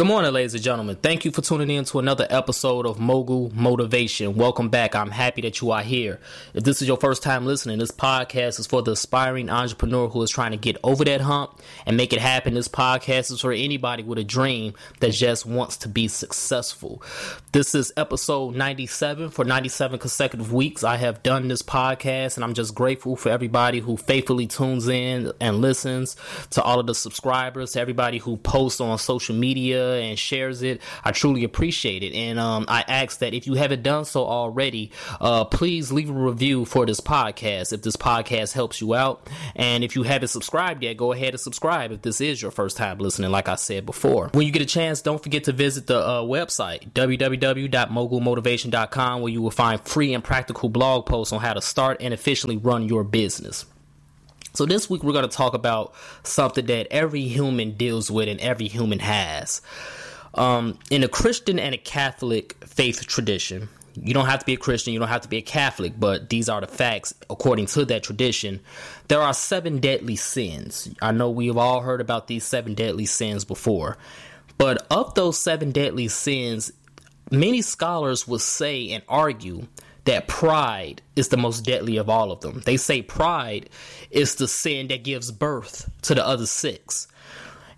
Good morning, ladies and gentlemen. Thank you for tuning in to another episode of Mogul Motivation. Welcome back. I'm happy that you are here. If this is your first time listening, this podcast is for the aspiring entrepreneur who is trying to get over that hump and make it happen. This podcast is for anybody with a dream that just wants to be successful. This is episode 97. For 97 consecutive weeks, I have done this podcast, and I'm just grateful for everybody who faithfully tunes in and listens, to all of the subscribers, to everybody who posts on social media and shares it. I truly appreciate it. And um, I ask that if you haven't done so already, uh, please leave a review for this podcast if this podcast helps you out. And if you haven't subscribed yet, go ahead and subscribe if this is your first time listening, like I said before. When you get a chance, don't forget to visit the uh, website, www.mogulmotivation.com, where you will find free and practical blog posts on how to start and efficiently run your business. So, this week we're going to talk about something that every human deals with and every human has. Um, in a Christian and a Catholic faith tradition, you don't have to be a Christian, you don't have to be a Catholic, but these are the facts according to that tradition. There are seven deadly sins. I know we have all heard about these seven deadly sins before, but of those seven deadly sins, many scholars will say and argue that pride is the most deadly of all of them. They say pride is the sin that gives birth to the other six.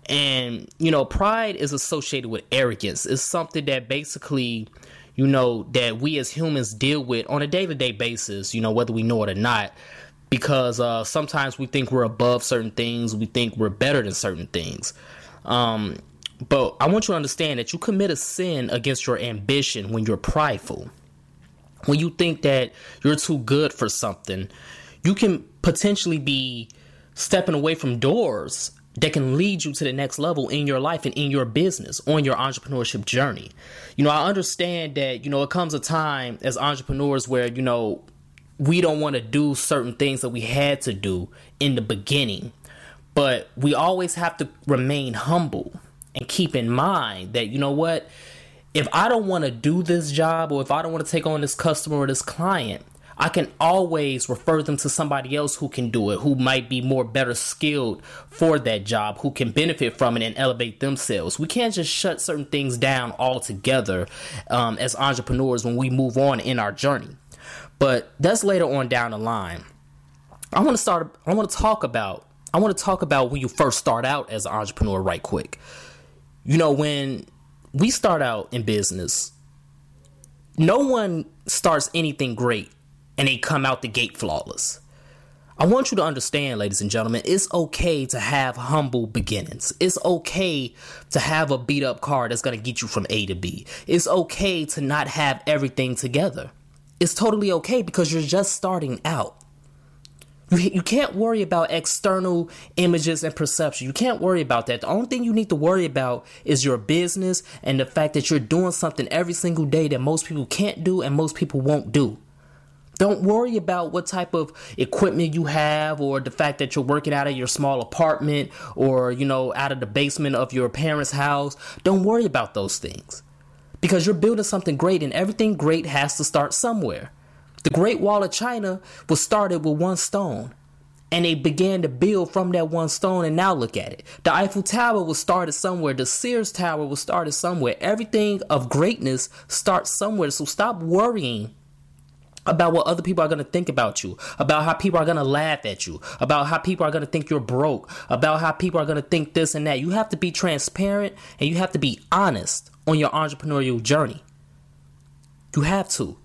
And, you know, pride is associated with arrogance. It's something that basically, you know, that we as humans deal with on a day to day basis, you know, whether we know it or not. Because uh, sometimes we think we're above certain things, we think we're better than certain things. Um, but I want you to understand that you commit a sin against your ambition when you're prideful when you think that you're too good for something, you can potentially be stepping away from doors that can lead you to the next level in your life and in your business on your entrepreneurship journey. You know, I understand that, you know, it comes a time as entrepreneurs where, you know, we don't want to do certain things that we had to do in the beginning, but we always have to remain humble and keep in mind that, you know what, if I don't want to do this job or if I don't want to take on this customer or this client, I can always refer them to somebody else who can do it, who might be more better skilled for that job, who can benefit from it and elevate themselves. We can't just shut certain things down altogether um, as entrepreneurs when we move on in our journey. But that's later on down the line. I want to start. I want to talk about. I want to talk about when you first start out as an entrepreneur, right quick. You know when we start out in business, no one starts anything great and they come out the gate flawless. I want you to understand, ladies and gentlemen, it's okay to have humble beginnings. It's okay to have a beat up car that's going to get you from A to B. It's okay to not have everything together. It's totally okay because you're just starting out. You, can't worry about external images and perception. You can't worry about that. The only thing you need to worry about is your business and the fact that you're doing something every single day that most people can't do and most people won't do. Don't worry about what type of equipment you have or the fact that you're working out of your small apartment or, you know, out of the basement of your parents' house. Don't worry about those things because you're building something great and everything great has to start somewhere. The Great Wall of China was started with one stone. And they began to build from that one stone, and now look at it. The Eiffel Tower was started somewhere. The Sears Tower was started somewhere. Everything of greatness starts somewhere. So stop worrying about what other people are going to think about you, about how people are going to laugh at you, about how people are going to think you're broke, about how people are going to think this and that. You have to be transparent and you have to be honest on your entrepreneurial journey. You have to.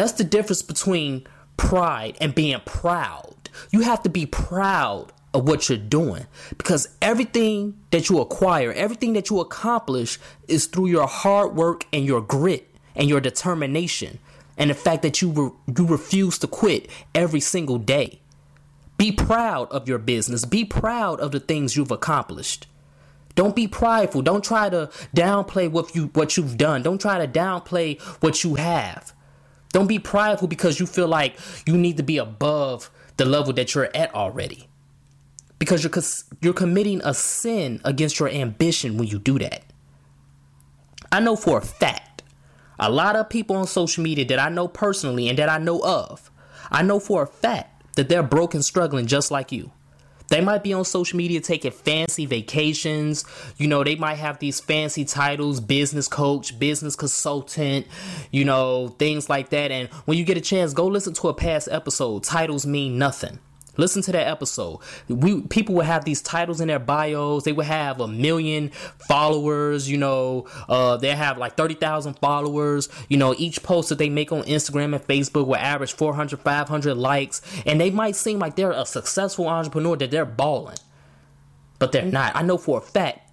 That's the difference between pride and being proud. You have to be proud of what you're doing because everything that you acquire, everything that you accomplish is through your hard work and your grit and your determination and the fact that you re- you refuse to quit every single day. Be proud of your business. Be proud of the things you've accomplished. Don't be prideful. Don't try to downplay what you what you've done. Don't try to downplay what you have. Don't be prideful because you feel like you need to be above the level that you're at already. Because you're you're committing a sin against your ambition when you do that. I know for a fact A lot of people on social media that I know personally and that I know of, I know for a fact that they're broke and struggling just like you. They might be on social media taking fancy vacations. You know, they might have these fancy titles business coach, business consultant, you know, things like that. And when you get a chance, go listen to a past episode. Titles mean nothing. Listen to that episode. We people would have these titles in their bios. They would have a million followers. You know, uh, they have like thirty thousand followers. You know, each post that they make on Instagram and Facebook will average 400, 500 likes, and they might seem like they're a successful entrepreneur that they're balling, but they're not. I know for a fact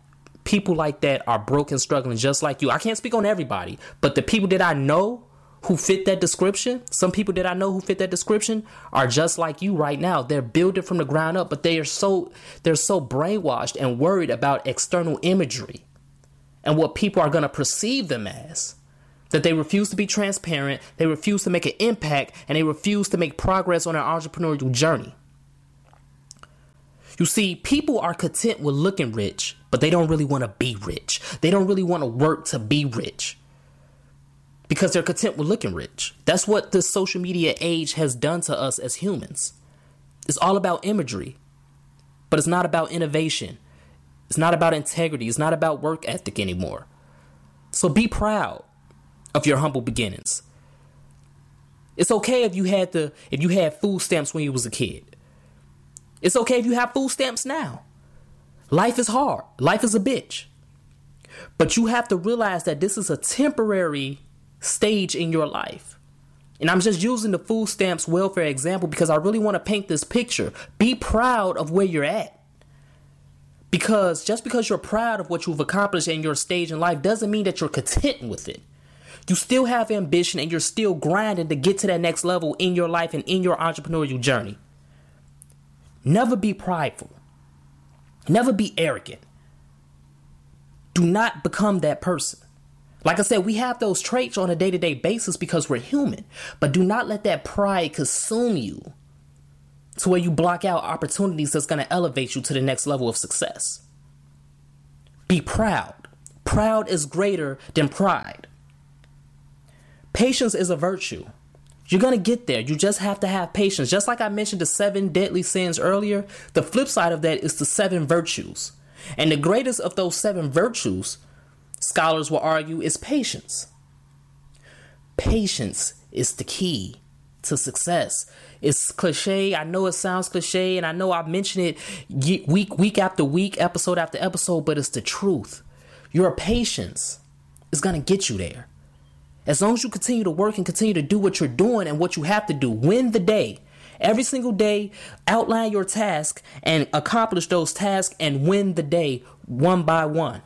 people like that are broken, struggling just like you. I can't speak on everybody, but the people that I know who fit that description, some people that I know who fit that description are just like you right now. They're building from the ground up, but they are so they're so brainwashed and worried about external imagery and what people are going to perceive them as that they refuse to be transparent, they refuse to make an impact, and they refuse to make progress on their entrepreneurial journey. You see, people are content with looking rich, but they don't really want to be rich. They don't really want to work to be rich because they're content with looking rich. That's what the social media age has done to us as humans. It's all about imagery, but it's not about innovation. It's not about integrity. It's not about work ethic anymore. So be proud of your humble beginnings. It's okay if you had the if you had food stamps when you was a kid. It's okay if you have food stamps now. Life is hard. Life is a bitch. But you have to realize that this is a temporary stage in your life. And I'm just using the food stamps welfare example because I really want to paint this picture. Be proud of where you're at. Because just because you're proud of what you've accomplished in your stage in life doesn't mean that you're content with it. You still have ambition and you're still grinding to get to that next level in your life and in your entrepreneurial journey. Never be prideful. Never be arrogant. Do not become that person. Like I said, we have those traits on a day to day basis because we're human. But do not let that pride consume you to where you block out opportunities that's going to elevate you to the next level of success. Be proud. Proud is greater than pride. Patience is a virtue. You're going to get there. You just have to have patience. Just like I mentioned the seven deadly sins earlier, the flip side of that is the seven virtues. And the greatest of those seven virtues scholars will argue, is patience. Patience is the key to success. It's cliche. I know it sounds cliche, and I know I mention it week week after week, episode after episode, but it's the truth. Your patience is gonna get you there. As long as you continue to work and continue to do what you're doing and what you have to do, win the day. Every single day, outline your task and accomplish those tasks and win the day one by one.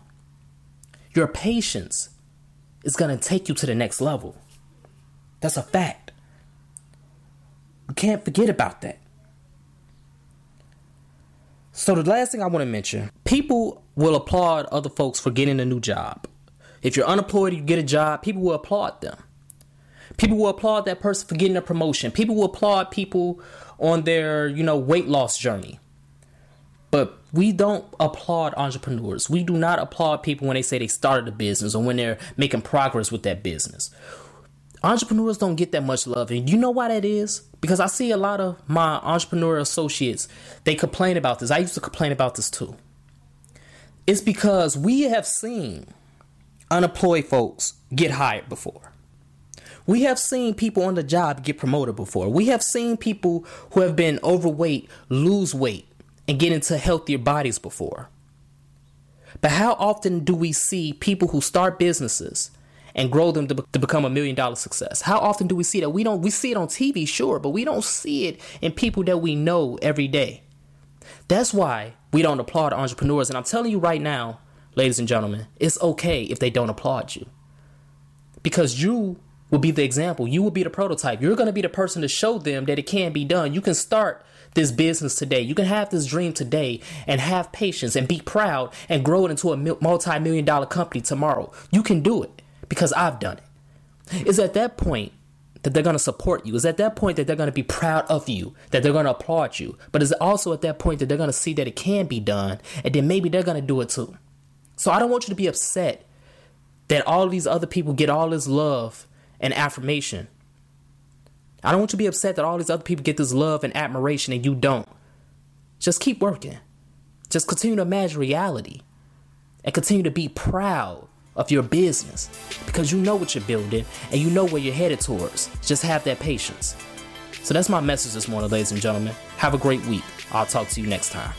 Your patience is going to take you to the next level. That's a fact. You can't forget about that. So, the last thing I want to mention people will applaud other folks for getting a new job. If you're unemployed, you get a job, people will applaud them. People will applaud that person for getting a promotion. People will applaud people on their, you know, weight loss journey. But we don't applaud entrepreneurs. We do not applaud people when they say they started a business or when they're making progress with that business. Entrepreneurs don't get that much love. And you know why that is? Because I see a lot of my entrepreneur associates, they complain about this. I used to complain about this too. It's because we have seen unemployed folks get hired before. We have seen people on the job get promoted before. We have seen people who have been overweight lose weight and get into healthier bodies before. But how often do we see people who start businesses and grow them to, to become a million dollar success? How often do we see that? We don't we see it on TV, sure, but we don't see it in people that we know every day. That's why we don't applaud entrepreneurs. And I'm telling you right now, ladies and gentlemen, it's okay if they don't applaud you. Because you will be the example. You will be the prototype. You're going to be the person to show them that it can be done. You can start this business today. You can have this dream today and have patience and be proud and grow it into a multi million dollar company tomorrow. You can do it because I've done it. It's at that point that they're going to support you. It's at that point that they're going to be proud of you, that they're going to applaud you. But it's also at that point that they're going to see that it can be done and then maybe they're going to do it too. So I don't want you to be upset that all these other people get all this love and affirmation. I don't want you to be upset that all these other people get this love and admiration and you don't. Just keep working. Just continue to imagine reality and continue to be proud of your business because you know what you're building and you know where you're headed towards. Just have that patience. So that's my message this morning, ladies and gentlemen. Have a great week. I'll talk to you next time.